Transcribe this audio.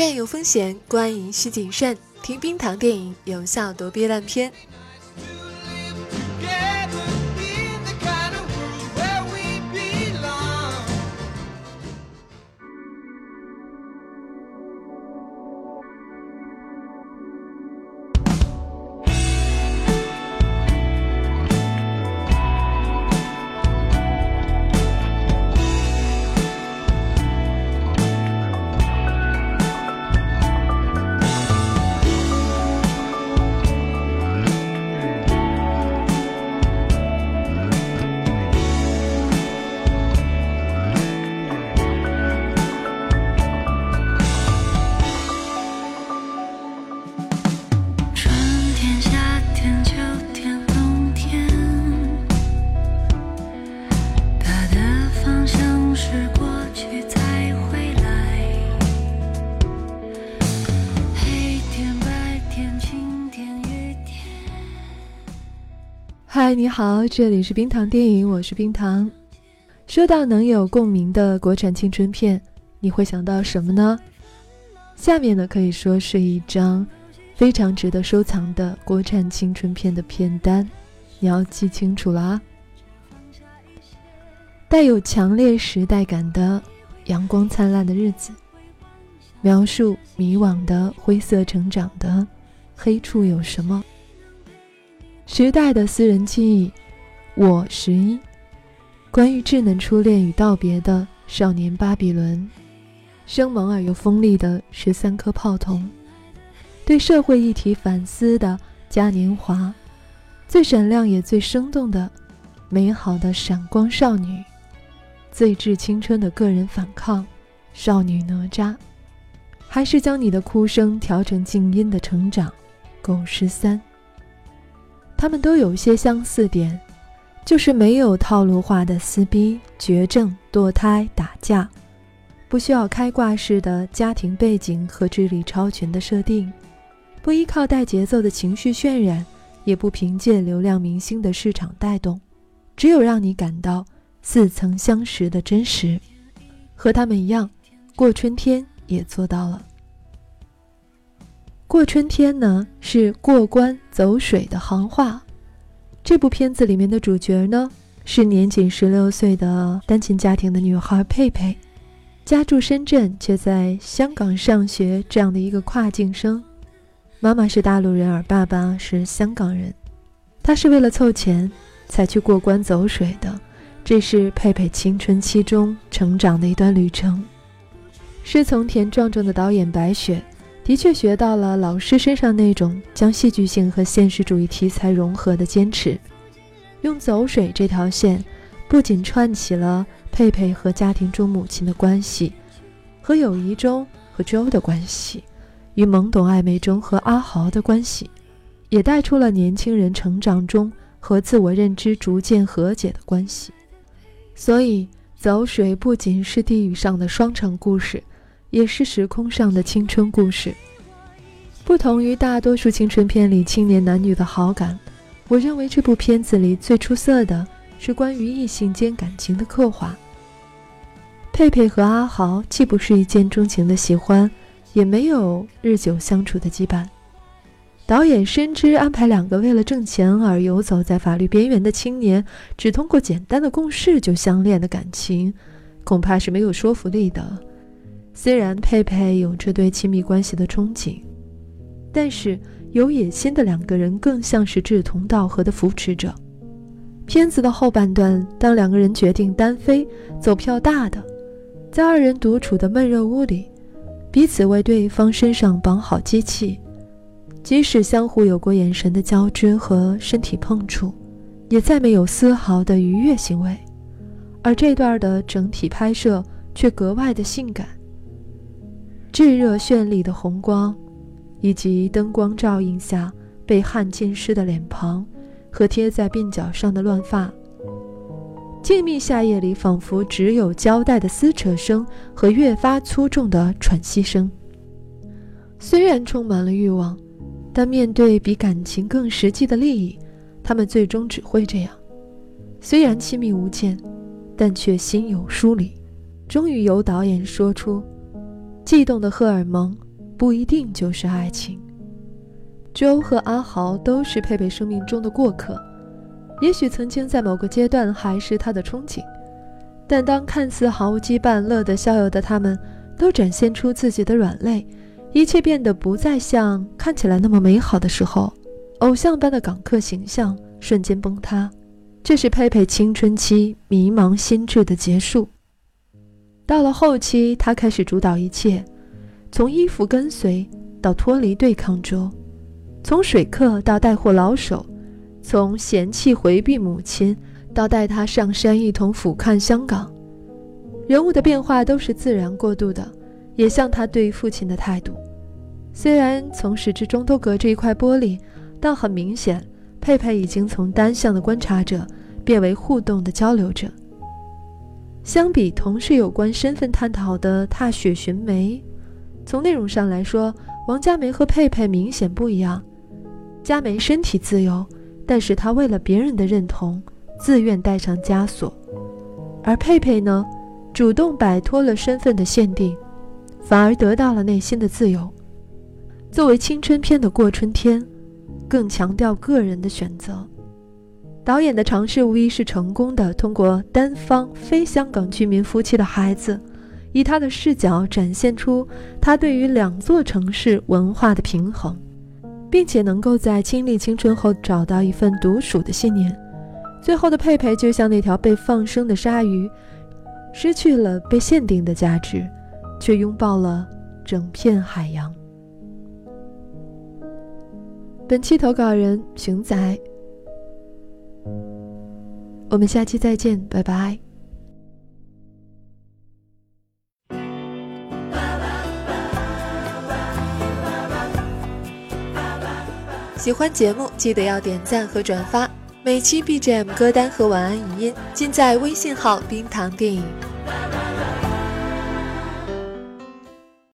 院有风险，观影需谨慎。听冰糖电影，有效躲避烂片。嗨，你好，这里是冰糖电影，我是冰糖。说到能有共鸣的国产青春片，你会想到什么呢？下面呢可以说是一张非常值得收藏的国产青春片的片单，你要记清楚了啊！带有强烈时代感的《阳光灿烂的日子》，描述迷惘的灰色成长的《黑处有什么》。时代的私人记忆，我十一，关于稚嫩初恋与道别的少年巴比伦，生猛而又锋利的十三颗炮筒，对社会议题反思的嘉年华，最闪亮也最生动的美好的闪光少女，最致青春的个人反抗少女哪吒，还是将你的哭声调成静音的成长，狗十三。他们都有些相似点，就是没有套路化的撕逼、绝症、堕胎、打架，不需要开挂式的家庭背景和智力超群的设定，不依靠带节奏的情绪渲染，也不凭借流量明星的市场带动，只有让你感到似曾相识的真实。和他们一样，过春天也做到了。过春天呢，是过关走水的行话。这部片子里面的主角呢，是年仅十六岁的单亲家庭的女孩佩佩，家住深圳却在香港上学这样的一个跨境生。妈妈是大陆人，而爸爸是香港人。他是为了凑钱才去过关走水的。这是佩佩青春期中成长的一段旅程。师从田壮壮的导演白雪。的确学到了老师身上那种将戏剧性和现实主义题材融合的坚持，用走水这条线，不仅串起了佩佩和家庭中母亲的关系，和友谊中和周的关系，与懵懂暧昧中和阿豪的关系，也带出了年轻人成长中和自我认知逐渐和解的关系。所以，走水不仅是地域上的双城故事。也是时空上的青春故事。不同于大多数青春片里青年男女的好感，我认为这部片子里最出色的是关于异性间感情的刻画。佩佩和阿豪既不是一见钟情的喜欢，也没有日久相处的羁绊。导演深知安排两个为了挣钱而游走在法律边缘的青年，只通过简单的共事就相恋的感情，恐怕是没有说服力的。虽然佩佩有着对亲密关系的憧憬，但是有野心的两个人更像是志同道合的扶持者。片子的后半段，当两个人决定单飞走票大的，在二人独处的闷热屋里，彼此为对方身上绑好机器，即使相互有过眼神的交织和身体碰触，也再没有丝毫的愉悦行为。而这段的整体拍摄却格外的性感。炙热绚丽的红光，以及灯光照映下被汗浸湿的脸庞和贴在鬓角上的乱发，静谧夏夜里仿佛只有胶带的撕扯声和越发粗重的喘息声。虽然充满了欲望，但面对比感情更实际的利益，他们最终只会这样。虽然亲密无间，但却心有疏离。终于由导演说出。悸动的荷尔蒙不一定就是爱情。周和阿豪都是佩佩生命中的过客，也许曾经在某个阶段还是他的憧憬，但当看似毫无羁绊、乐得逍遥的他们都展现出自己的软肋，一切变得不再像看起来那么美好的时候，偶像般的港客形象瞬间崩塌。这是佩佩青春期迷茫心智的结束。到了后期，他开始主导一切，从依附跟随到脱离对抗中，从水客到带货老手，从嫌弃回避母亲到带他上山一同俯瞰香港。人物的变化都是自然过渡的，也像他对父亲的态度。虽然从始至终都隔着一块玻璃，但很明显。佩佩已经从单向的观察者变为互动的交流者。相比同是有关身份探讨的《踏雪寻梅》，从内容上来说，王佳梅和佩佩明显不一样。佳梅身体自由，但是她为了别人的认同，自愿戴上枷锁；而佩佩呢，主动摆脱了身份的限定，反而得到了内心的自由。作为青春片的《过春天》。更强调个人的选择。导演的尝试无疑是成功的，通过单方非香港居民夫妻的孩子，以他的视角展现出他对于两座城市文化的平衡，并且能够在经历青春后找到一份独属的信念。最后的佩佩就像那条被放生的鲨鱼，失去了被限定的价值，却拥抱了整片海洋。本期投稿人熊仔，我们下期再见，拜拜。喜欢节目记得要点赞和转发，每期 BGM 歌单和晚安语音尽在微信号“冰糖电影”。